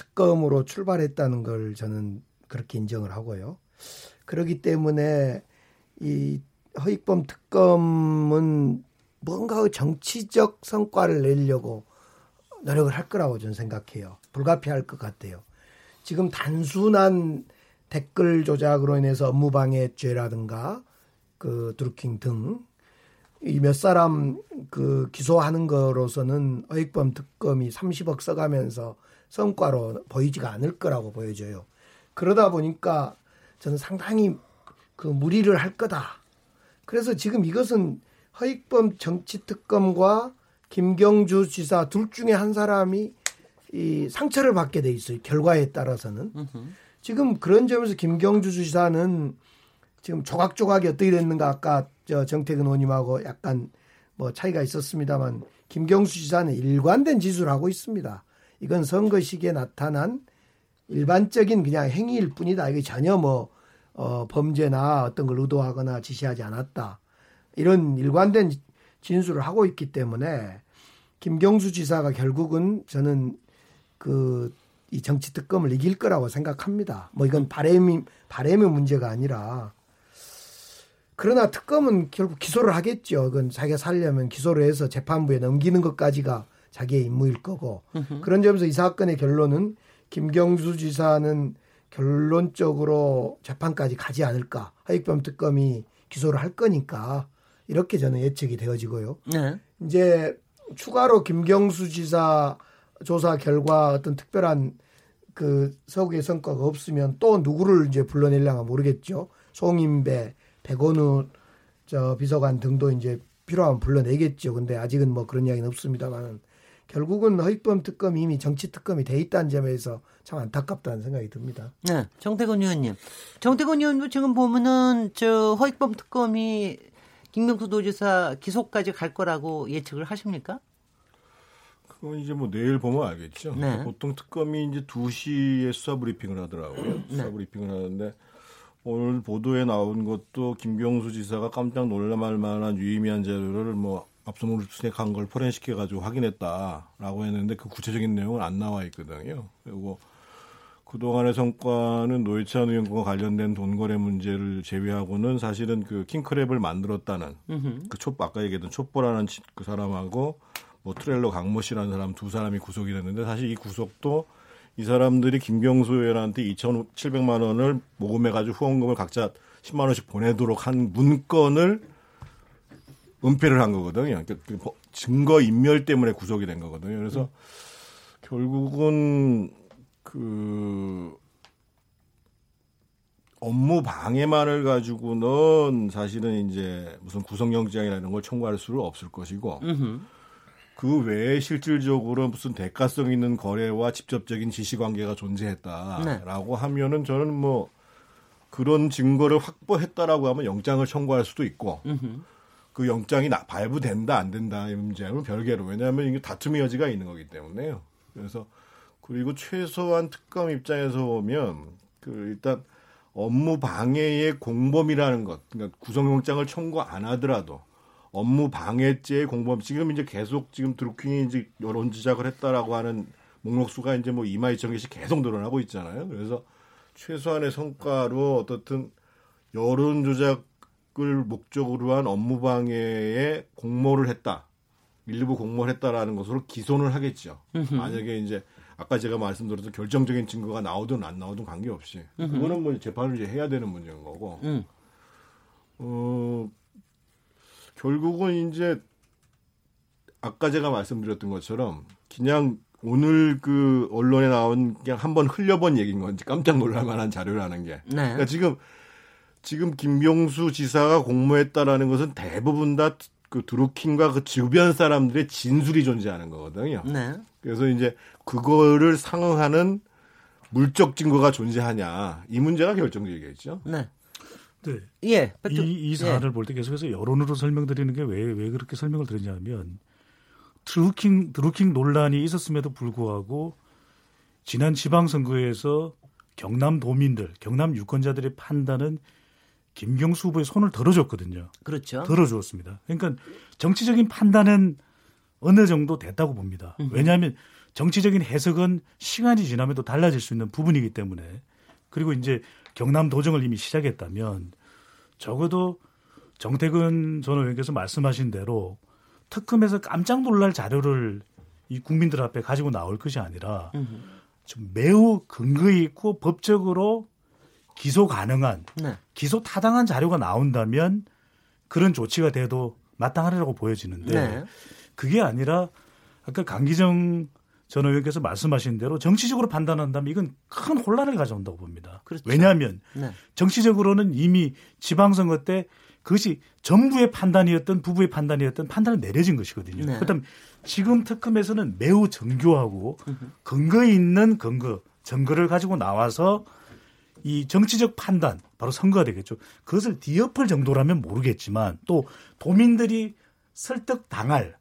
특검으로 출발했다는 걸 저는 그렇게 인정을 하고요. 그렇기 때문에 이 허익범 특검은 뭔가 정치적 성과를 내려고 노력을 할 거라고 저는 생각해요. 불가피할 것 같아요. 지금 단순한 댓글 조작으로 인해서 업무방해죄라든가 그 드루킹 등 이 몇 사람 그 기소하는 거로서는 어익범 특검이 30억 써가면서 성과로 보이지가 않을 거라고 보여져요. 그러다 보니까 저는 상당히 그 무리를 할 거다. 그래서 지금 이것은 허익범 정치특검과 김경주 지사 둘 중에 한 사람이 이 상처를 받게 돼 있어요. 결과에 따라서는. 지금 그런 점에서 김경주 지사는 지금 조각조각이 어떻게 됐는가 아까 저 정태근 의원님하고 약간 뭐 차이가 있었습니다만 김경수 지사는 일관된 지수를 하고 있습니다. 이건 선거 시기에 나타난 일반적인 그냥 행위일 뿐이다. 이게 전혀 뭐 어, 범죄나 어떤 걸 의도하거나 지시하지 않았다. 이런 일관된 진술을 하고 있기 때문에 김경수 지사가 결국은 저는 그 이 정치 특검을 이길 거라고 생각합니다. 뭐 이건 바램이 바램의 문제가 아니라 그러나 특검은 결국 기소를 하겠죠. 그건 자기가 살려면 기소를 해서 재판부에 넘기는 것까지가 자기의 임무일 거고 그런 점에서 이 사건의 결론은 김경수 지사는 결론적으로 재판까지 가지 않을까. 하익범 특검이 기소를 할 거니까 이렇게 저는 예측이 되어지고요. 네. 이제 추가로 김경수 지사 조사 결과 어떤 특별한 그 서구의 성과가 없으면 또 누구를 이제 불러내려가 모르겠죠. 송인배, 백원우 저 비서관 등도 이제 필요하면 불러내겠죠. 근데 아직은 뭐 그런 이야기는 없습니다만은 결국은 허익범 특검이 이미 정치 특검이 돼 있다는 점에서 참 안타깝다는 생각이 듭니다. 네. 정태근 의원님. 정태근 의원도 지금 보면은 저 허익범 특검이 김명수 도지사 기소까지 갈 거라고 예측을 하십니까? 그건 이제 뭐 내일 보면 알겠죠. 네. 보통 특검이 이제 2시에 수사 브리핑을 하더라고요. 수사 네. 브리핑을 하는데 오늘 보도에 나온 것도 김경수 지사가 깜짝 놀랄 만한 유의미한 자료를 뭐 압수수색한 걸 포렌식해 가지고 확인했다라고 했는데 그 구체적인 내용은 안 나와 있거든요. 그리고 그동안의 성과는 노회찬 의원과 관련된 돈 거래 문제를 제외하고는 사실은 그 킹크랩을 만들었다는 그 촛, 아까 얘기했던 촛보라는 치- 그 사람하고 뭐 트레일러 강모 씨라는 사람 두 사람이 구속이 됐는데 사실 이 구속도 이 사람들이 김경수 의원한테 2,700만 원을 모금해가지고 후원금을 각자 10만 원씩 보내도록 한 문건을 은폐를 한 거거든요. 그러니까 그 버- 증거 인멸 때문에 구속이 된 거거든요. 그래서 결국은 그 업무 방해만을 가지고는 사실은 이제 무슨 구속영장이나 이런 걸 청구할 수는 없을 것이고 음흠. 그 외에 실질적으로 무슨 대가성 있는 거래와 직접적인 지시관계가 존재했다라고 하면은 저는 뭐 그런 증거를 확보했다라고 하면 영장을 청구할 수도 있고 음흠. 그 영장이 나, 발부된다 안 된다 이 문제는 별개로 왜냐하면 이게 다툼의 여지가 있는 거기 때문에요. 그래서 그리고 최소한 특검 입장에서 보면 그 일단 업무 방해의 공범이라는 것, 그러니까 구속영장을 청구 안 하더라도 업무 방해죄의 공범 지금 이제 계속 지금 드루킹이 이제 여론 지적을 했다라고 하는 목록수가 이제 뭐 2만 2천 개씩 계속 늘어나고 있잖아요. 그래서 최소한의 성과로 어떻든 여론 조작 을 목적으로 한 업무 방해에 공모를 했다. 일부 공모를 했다라는 것으로 기소는 하겠죠. 만약에 이제 아까 제가 말씀드렸던 결정적인 증거가 나오든 안 나오든 관계없이 그거는 뭐 재판을 이제 해야 되는 문제인 거고. 음. 어 결국은 이제 아까 제가 말씀드렸던 것처럼 그냥 오늘 그 언론에 나온 그냥 한번 흘려본 얘기인 건지 깜짝 놀랄 만한 자료라는 게. 네. 그러니까 지금 지금 김병수 지사가 공모했다라는 것은 대부분 다 그 드루킹과 그 주변 사람들의 진술이 존재하는 거거든요. 네. 그래서 이제 그거를 상응하는 물적 증거가 존재하냐 이 문제가 결정적이겠죠. 네. 네. 예. 이, 이 사안을 볼때 계속해서 여론으로 설명드리는 게 왜 왜 그렇게 설명을 드리냐면 드루킹 드루킹 논란이 있었음에도 불구하고 지난 지방선거에서 경남 도민들, 경남 유권자들의 판단은 김경수 후보의 손을 들어줬거든요. 그렇죠. 들어주었습니다. 그러니까 정치적인 판단은 어느 정도 됐다고 봅니다. 왜냐하면 정치적인 해석은 시간이 지나면 또 달라질 수 있는 부분이기 때문에 그리고 이제 경남 도정을 이미 시작했다면 적어도 정태근 전 의원께서 말씀하신 대로 특검에서 깜짝 놀랄 자료를 이 국민들 앞에 가지고 나올 것이 아니라 좀 매우 근거 있고 법적으로 기소 가능한 네. 기소 타당한 자료가 나온다면 그런 조치가 돼도 마땅하리라고 보여지는데 네. 그게 아니라 아까 강기정 전 의원께서 말씀하신 대로 정치적으로 판단한다면 이건 큰 혼란을 가져온다고 봅니다. 그렇죠. 왜냐하면 네. 정치적으로는 이미 지방선거 때 그것이 정부의 판단이었던 부부의 판단이었던 판단을 내려진 것이거든요. 네. 그다음 지금 특검에서는 매우 정교하고 근거 있는 근거 증거를 가지고 나와서 이 정치적 판단 바로 선거가 되겠죠. 그것을 뒤엎을 정도라면 모르겠지만 또 도민들이 설득 당할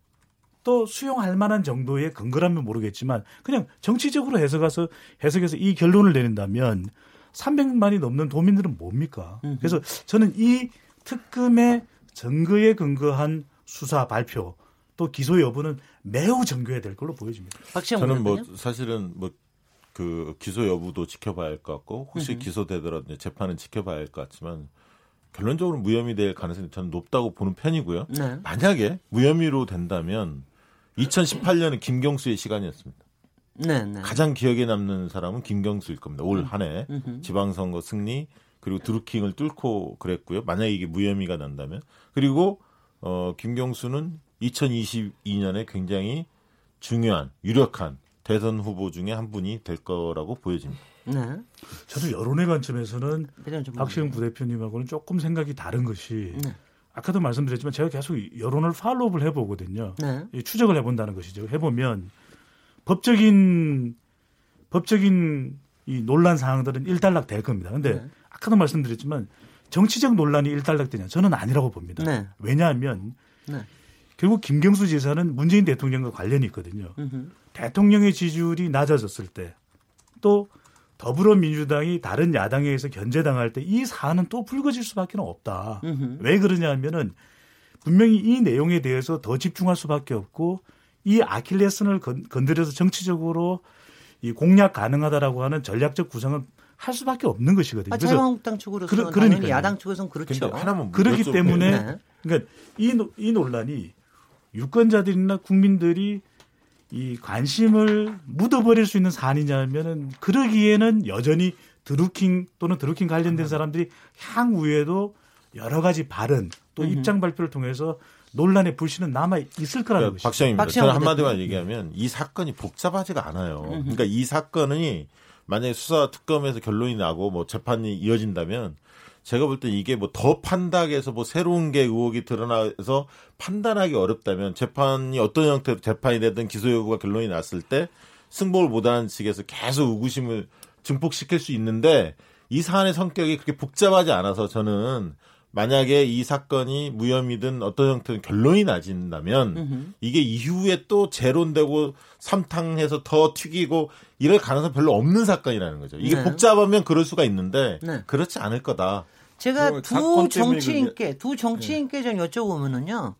또 수용할 만한 정도의 근거라면 모르겠지만 그냥 정치적으로 해석해서 해석해서 이 결론을 내린다면 300만이 넘는 도민들은 뭡니까? 그래서 저는 이 특검의 증거에 근거한 수사 발표 또 기소 여부는 매우 정교해야 될 걸로 보여집니다. 저는 뭐? 사실은 뭐 그 기소 여부도 지켜봐야 할 것 같고 혹시 기소되더라도 이제 재판은 지켜봐야 할 것 같지만 결론적으로 무혐의 될 가능성이 저는 높다고 보는 편이고요. 네. 만약에 무혐의로 된다면 2018년은 김경수의 시간이었습니다. 네, 네. 가장 기억에 남는 사람은 김경수일 겁니다. 올 한 해 지방선거 승리 그리고 드루킹을 뚫고 그랬고요. 만약에 이게 무혐의가 난다면 그리고 어 김경수는 2022년에 굉장히 중요한 유력한 대선 후보 중에 한 분이 될 거라고 보여집니다. 네. 저도 여론의 관점에서는 박시영 부대표님하고는 조금 생각이 다른 것이 네. 아까도 말씀드렸지만 제가 계속 여론을 팔로우를 해보거든요. 네. 이 추적을 해본다는 것이죠. 해보면 법적인 법적인 이 논란 사항들은 일단락 될 겁니다. 근데 네. 아까도 말씀드렸지만 정치적 논란이 일단락 되냐 저는 아니라고 봅니다. 네. 왜냐하면 네. 결국 김경수 지사는 문재인 대통령과 관련이 있거든요. 음흠. 대통령의 지지율이 낮아졌을 때 또 더불어민주당이 다른 야당에 의해서 견제당할 때 이 사안은 또 불거질 수밖에 없다. 음흠. 왜 그러냐면은 분명히 이 내용에 대해서 더 집중할 수밖에 없고 이 아킬레스건을 건, 건드려서 정치적으로 이 공략 가능하다라고 하는 전략적 구성은 할 수밖에 없는 것이거든요. 아, 그래서 자유한국당 측으로서는 그러- 그러니까요. 야당 측에서는 그렇죠. 근데 하나만 그렇기. 때문에 네. 그러니까 이, 노- 이 논란이 유권자들이나 국민들이 이 관심을 묻어버릴 수 있는 사안이냐면은 그러기에는 여전히 드루킹 또는 드루킹 관련된 사람들이 향후에도 여러 가지 발언 또 입장 발표를 통해서 논란의 불씨는 남아 있을 거라는 것이죠. 박시영입니다. 박시영 저는 한마디만 대표님. 얘기하면 이 사건이 복잡하지가 않아요. 그러니까 이 사건이 만약에 수사 특검에서 결론이 나고 뭐 재판이 이어진다면 제가 볼때 이게 뭐 더 판단해서 뭐 새로운 게 의혹이 드러나서 판단하기 어렵다면 재판이 어떤 형태로 재판이 되든 기소 여부가 결론이 났을 때 승복을 못하는 측에서 계속 의구심을 증폭시킬 수 있는데 이 사안의 성격이 그렇게 복잡하지 않아서 저는 만약에 이 사건이 무혐의든 어떤 형태든 결론이 나진다면 이게 이후에 또 재론되고 삼탕해서 더 튀기고 이럴 가능성 별로 없는 사건이라는 거죠. 이게 네. 복잡하면 그럴 수가 있는데 네. 그렇지 않을 거다. 제가 그두 정치인께 두 정치인께 좀 여쭤보면은요.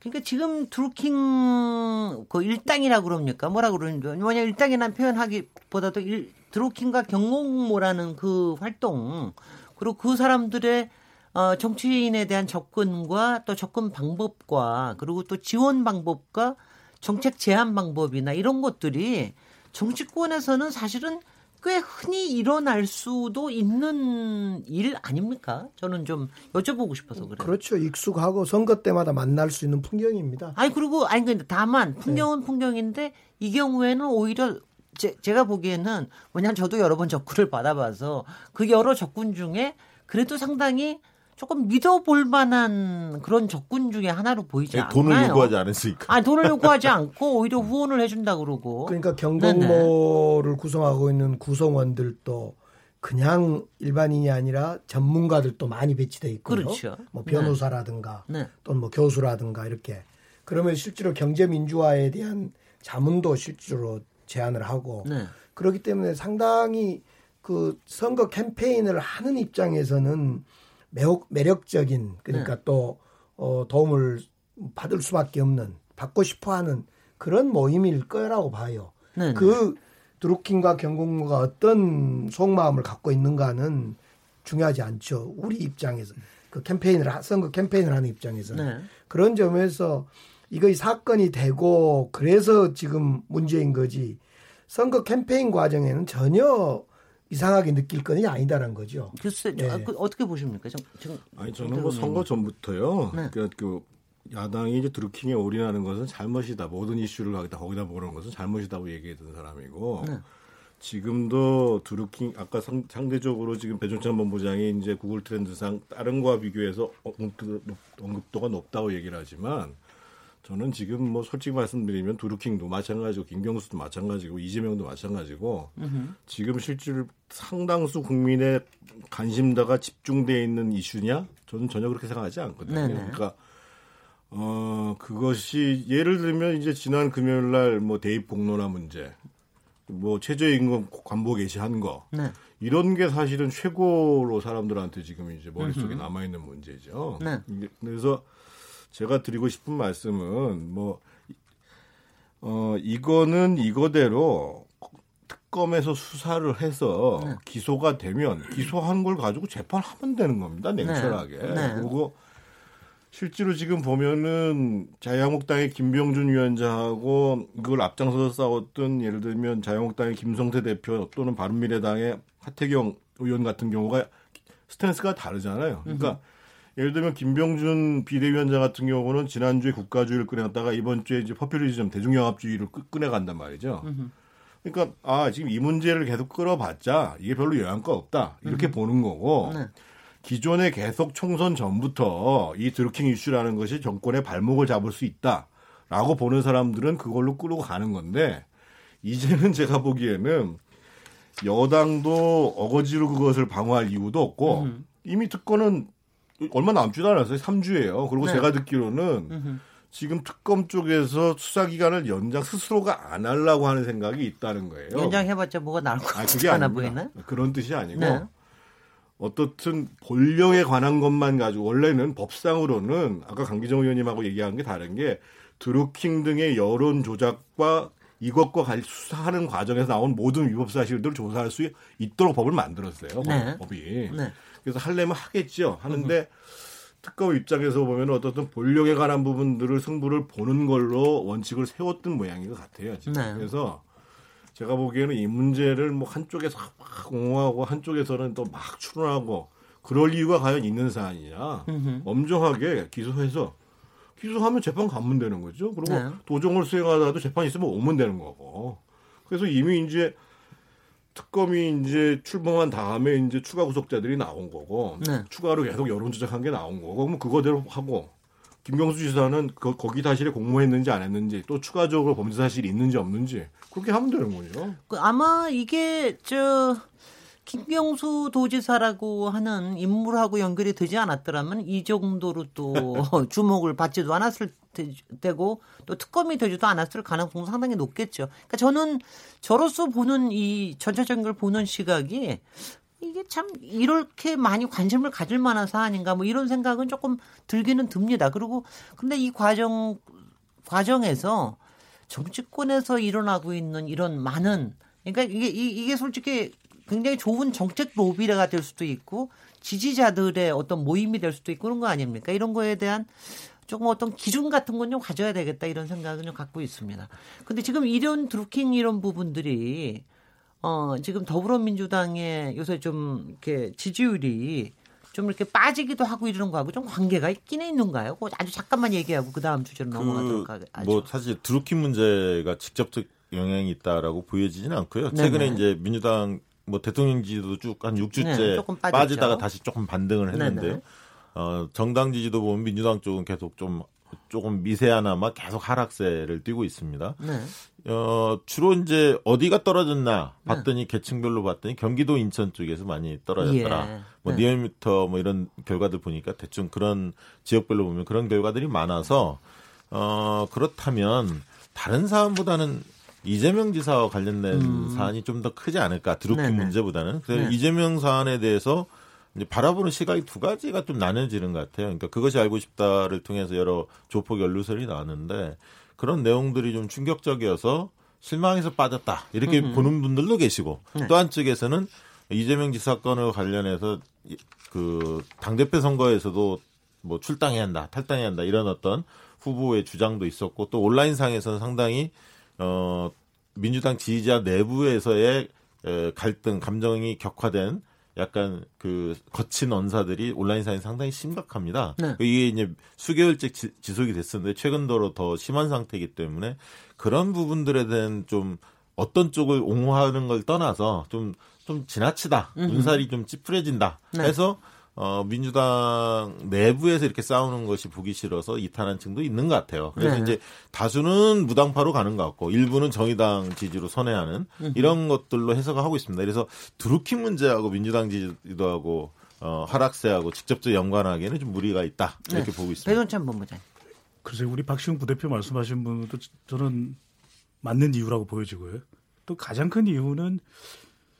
그러니까 지금 드루킹 그 일당이라고 그럽니까? 뭐라 그러는지 뭐냐 일당이라는 표현하기보다도 일, 드루킹과 경공모라는 그 활동 그리고 그 사람들의 어, 정치인에 대한 접근과 또 접근 방법과 그리고 또 지원 방법과 정책 제안 방법이나 이런 것들이 정치권에서는 사실은 꽤 흔히 일어날 수도 있는 일 아닙니까? 저는 좀 여쭤보고 싶어서 그래요. 그렇죠. 익숙하고 선거 때마다 만날 수 있는 풍경입니다. 아니 그리고 아니 근데 다만 풍경은 풍경인데 이 경우에는 오히려 제, 제가 보기에는 왜냐하면 저도 여러 번 접근을 받아봐서 그 여러 접근 중에 그래도 상당히 조금 믿어볼 만한 그런 접근 중에 하나로 보이지 않나요? 돈을 요구하지 않았으니까. 아니 돈을 요구하지 않고 오히려 후원을 해준다 그러고. 그러니까 경동모를 구성하고 있는 구성원들도 그냥 일반인이 아니라 전문가들도 많이 배치돼 있고요. 그렇죠. 뭐 변호사라든가 네. 또는 뭐 교수라든가 이렇게 그러면 실제로 경제 민주화에 대한 자문도 실제로 제안을 하고 네. 그렇기 때문에 상당히 그 선거 캠페인을 하는 입장에서는 매우 매력적인 그러니까 또 어, 도움을 받을 수밖에 없는 받고 싶어하는 그런 모임일 거라고 봐요. 네, 네. 그 드루킹과 경공모가 어떤 속마음을 갖고 있는가는 중요하지 않죠. 우리 입장에서 그 캠페인을 하- 선거 캠페인을 하는 입장에서는 네. 그런 점에서 이거 이 사건이 되고 그래서 지금 문제인 거지 선거 캠페인 과정에는 전혀 이상하게 느낄 건이 아니다라는 거죠. 글쎄 네. 아, 그 어떻게 보십니까? 정, 정, 아니 저는 뭐 선거 전부터요. 네. 그러니까 그 야당이 이제 드루킹에 올인하는 것은 잘못이다. 모든 이슈를 거기다 거기다 보는 것은 잘못이다고 얘기했던 사람이고 네. 지금도 드루킹 아까 상, 상대적으로 지금 배종찬 본부장이 이제 구글 트렌드상 다른 거와 비교해서 언급도가 높다고 얘기를 하지만 저는 지금 뭐 솔직히 말씀드리면 드루킹도 마찬가지고 김경수도 마찬가지고 이재명도 마찬가지고 지금 실질 상당수 국민의 관심다가 집중돼 있는 이슈냐? 저는 전혀 그렇게 생각하지 않거든요. 네네. 그러니까 어 그것이 예를 들면 이제 지난 금요일 날 뭐 대입 공론화 문제, 뭐 최저임금 관보 게시한 거 네. 이런 게 사실은 최고로 사람들한테 지금 이제 머릿속에 남아 있는 문제죠. 네. 그래서 제가 드리고 싶은 말씀은 뭐 어, 이거는 이거대로 특검에서 수사를 해서 네. 기소가 되면 기소한 걸 가지고 재판하면 되는 겁니다. 냉철하게. 네. 그리고 실제로 지금 보면은 자유한국당의 김병준 위원장하고 이걸 앞장서서 싸웠던 예를 들면 자유한국당의 김성태 대표 또는 바른미래당의 하태경 의원 같은 경우가 스탠스가 다르잖아요. 그러니까 예를 들면 김병준 비대위원장 같은 경우는 지난주에 국가주의를 꺼내놨다가 이번 주에 이제 퍼퓰리즘 대중영합주의를 끄- 꺼내간단 말이죠. 그러니까 아 지금 이 문제를 계속 끌어봤자 이게 별로 영향가 없다 이렇게 보는 거고 네. 기존에 계속 총선 전부터 이 드루킹 이슈라는 것이 정권의 발목을 잡을 수 있다라고 보는 사람들은 그걸로 끌고 가는 건데 이제는 제가 보기에는 여당도 어거지로 그것을 방어할 이유도 없고 이미 특권은 얼마 남지도 않았어요. 3주예요. 그리고 네. 제가 듣기로는 지금 특검 쪽에서 수사 기간을 연장 스스로가 안 하려고 하는 생각이 있다는 거예요. 연장해봤자 뭐가 나올 것 아, 같지 그게 않아. 보이나? 그런 뜻이 아니고 네. 어떻든 본령에 관한 것만 가지고 원래는 법상으로는 아까 강기정 의원님하고 얘기한 게 다른 게 드루킹 등의 여론 조작과 이것과 관련 수사하는 과정에서 나온 모든 위법 사실들을 조사할 수 있도록 법을 만들었어요. 네. 법이. 네. 그래서 하려면 하겠죠. 하는데 특검 입장에서 보면 어떻든 본령에 관한 부분들을 승부를 보는 걸로 원칙을 세웠던 모양인 것 같아요. 지금. 네. 그래서 제가 보기에는 이 문제를 뭐 한쪽에서 막 옹호하고 한쪽에서는 또 막 추론하고 그럴 이유가 과연 있는 사안이냐. 엄정하게 기소해서 기소하면 재판 가면 되는 거죠. 그리고 네. 도정을 수행하다가도 재판 있으면 오면 되는 거고. 그래서 이미 이제 특검이 이제 출범한 다음에 이제 추가 구속자들이 나온 거고 네. 추가로 계속 여론 조작한 게 나온 거고 그러면 그거대로 하고 김경수 지사는 그, 거기 사실에 공모했는지 안 했는지 또 추가적으로 범죄 사실이 있는지 없는지 그렇게 하면 되는 거죠. 그 아마 이게 저 김경수 도지사라고 하는 인물하고 연결이 되지 않았더라면 이 정도로 또 주목을 받지도 않았을 테- 테고 또 특검이 되지도 않았을 가능성 상당히 높겠죠. 그러니까 저는 저로서 보는 이 전체적인 걸 보는 시각이 이게 참 이렇게 많이 관심을 가질 만한 사안인가 뭐 이런 생각은 조금 들기는 듭니다. 그리고 근데 이 과정 과정에서 정치권에서 일어나고 있는 이런 많은 그러니까 이게 이- 이게 솔직히 굉장히 좋은 정책 로비가 될 수도 있고 지지자들의 어떤 모임이 될 수도 있고 그런 거 아닙니까? 이런 거에 대한 조금 어떤 기준 같은 건 좀 가져야 되겠다 이런 생각은 좀 갖고 있습니다. 근데 지금 이런 드루킹 이런 부분들이 어 지금 더불어민주당의 요새 좀 이렇게 지지율이 좀 이렇게 빠지기도 하고 이러는 거하고 좀 관계가 있긴 있는가요? 그거 아주 잠깐만 얘기하고 그 다음 주제로 넘어가도록 하죠. 뭐 사실 드루킹 문제가 직접적 영향이 있다라고 보여지지는 않고요. 최근에 네네. 이제 민주당 뭐 대통령 지지도 쭉 한 6주째 네. 빠지다가 다시 조금 반등을 했는데요. 네네. 어, 정당 지지도 보면 민주당 쪽은 계속 좀 조금 미세하나마 계속 하락세를 띠고 있습니다. 네. 어, 주로 이제 어디가 떨어졌나 네. 봤더니 계층별로 봤더니 경기도 인천 쪽에서 많이 떨어졌더라. 예. 뭐 네. 니얼미터 뭐 이런 결과들 보니까 대충 그런 지역별로 보면 그런 결과들이 많아서 어, 그렇다면 다른 사안보다는 이재명 지사와 관련된 사안이 좀 더 크지 않을까 드루킹 음. 네네. 문제보다는 그래서 네. 이재명 사안에 대해서 이제 바라보는 시각이 두 가지가 좀 나눠지는 것 같아요. 그러니까 그것이 알고 싶다를 통해서 여러 조폭 연루설이 나왔는데 그런 내용들이 좀 충격적이어서 실망해서 빠졌다 이렇게 보는 분들도 계시고 네. 또 한쪽에서는 이재명 지사 건을 관련해서 이- 그 당 대표 선거에서도 뭐 출당해야 한다, 탈당해야 한다 이런 어떤 후보의 주장도 있었고 또 온라인 상에서는 상당히 어 민주당 지지자 내부에서의 에, 갈등, 감정이 격화된 약간 그 거친 언사들이 온라인상에 상당히 심각합니다. 네. 이게 이제 수개월째 지, 지속이 됐었는데 최근 들어 더 심한 상태이기 때문에 그런 부분들에 대한 좀 어떤 쪽을 옹호하는 걸 떠나서 좀 좀 지나치다, 눈살이 좀 찌푸려진다 네. 해서 어, 민주당 내부에서 이렇게 싸우는 것이 보기 싫어서 이탈한 층도 있는 것 같아요. 그래서 네. 이제 다수는 무당파로 가는 것 같고 일부는 정의당 지지로 선회하는 이런 것들로 해석을 하고 있습니다. 그래서 드루킹 문제하고 민주당 지지도 하고 어, 하락세하고 직접적 연관하기에는 좀 무리가 있다 이렇게 보고 있습니다. 배동찬 본부장. 글쎄요, 우리 박시웅 부대표 말씀하신 분도 저는 맞는 이유라고 보여지고요. 또 가장 큰 이유는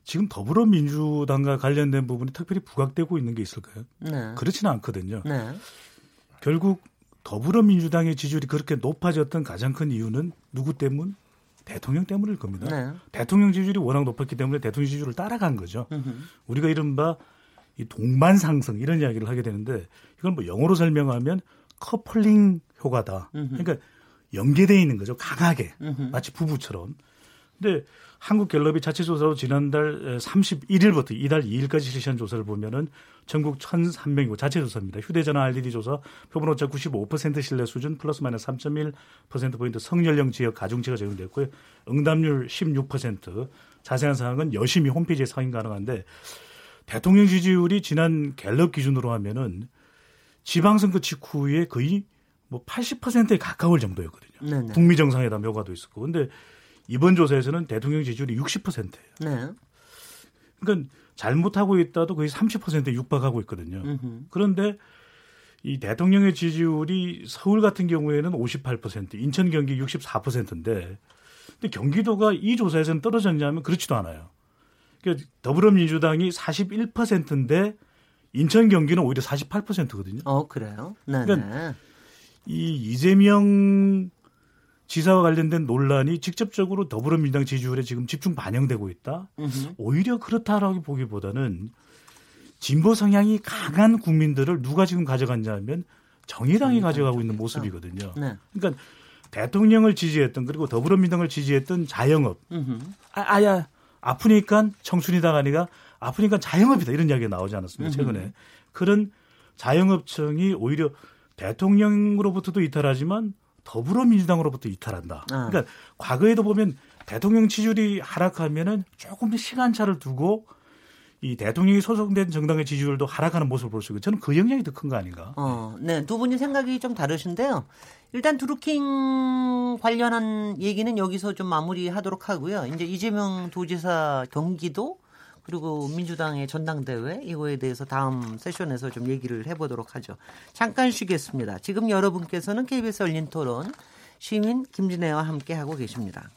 지금 더불어민주당과 관련된 부분이 특별히 부각되고 있는 게 있을까요? 네. 그렇지는 않거든요. 네. 결국 더불어민주당의 지지율이 그렇게 높아졌던 가장 큰 이유는 누구 때문? 대통령 때문일 겁니다. 네. 대통령 지지율이 워낙 높았기 때문에 대통령 지지율을 따라간 거죠. 음흠. 우리가 이른바 이 동반 상승 이런 이야기를 하게 되는데 이걸 뭐 영어로 설명하면 커플링 효과다. 그러니까 연계되어 있는 거죠. 강하게 마치 부부처럼. 근데 한국갤럽이 자체조사로 지난달 31일부터 이달 2일까지 실시한 조사를 보면은 전국 1,300이고 자체조사입니다. 휴대전화 RDD 조사 표본 오차 95% 신뢰 수준 플러스 마이너스 3.1%포인트 성연령 지역 가중치가 적용됐고요. 응답률 16% 자세한 사항은 여심히 홈페이지에 확인 가능한데 대통령 지지율이 지난 갤럽 기준으로 하면은 지방선거 직후에 거의 뭐 80%에 가까울 정도였거든요. 네네. 북미 정상회담 효과도 있었고. 근데 이번 조사에서는 대통령 지지율이 60%예요. 네. 그러니까 잘못하고 있다도 거의 30%에 육박하고 있거든요. 음흠. 그런데 이 대통령의 지지율이 서울 같은 경우에는 58%, 인천 경기 64%인데 근데 경기도가 이 조사에서는 떨어졌냐면 그렇지도 않아요. 그러니까 더불어민주당이 41%인데 인천 경기는 오히려 48%거든요. 어 그래요. 네. 그러니까 네. 이 이재명 지사와 관련된 논란이 직접적으로 더불어민주당 지지율에 지금 집중 반영되고 있다. 음흠. 오히려 그렇다라고 보기보다는 진보 성향이 강한 국민들을 누가 지금 가져갔냐면 정의당이 가져가고 있는 모습이거든요. 네. 그러니까 대통령을 지지했던 그리고 더불어민주당을 지지했던 자영업. 아, 아야 아프니까 청춘이다가 아니라 아프니까 자영업이다 이런 이야기가 나오지 않았습니까 최근에 그런 자영업층이 오히려 대통령으로부터도 이탈하지만 더불어민주당으로부터 이탈한다. 아. 그러니까 과거에도 보면 대통령 지지율이 하락하면은 조금 시간차를 두고 이 대통령이 소속된 정당의 지지율도 하락하는 모습을 볼 수 있고 저는 그 영향이 더 큰 거 아닌가. 어, 네. 두 분이 생각이 좀 다르신데요. 일단 드루킹 관련한 얘기는 여기서 좀 마무리하도록 하고요. 이제 이재명 도지사 경기도 그리고 민주당의 전당대회 이거에 대해서 다음 세션에서 좀 얘기를 해보도록 하죠. 잠깐 쉬겠습니다. 지금 여러분께서는 KBS 열린 토론 시민 김진애와 함께 하고 계십니다.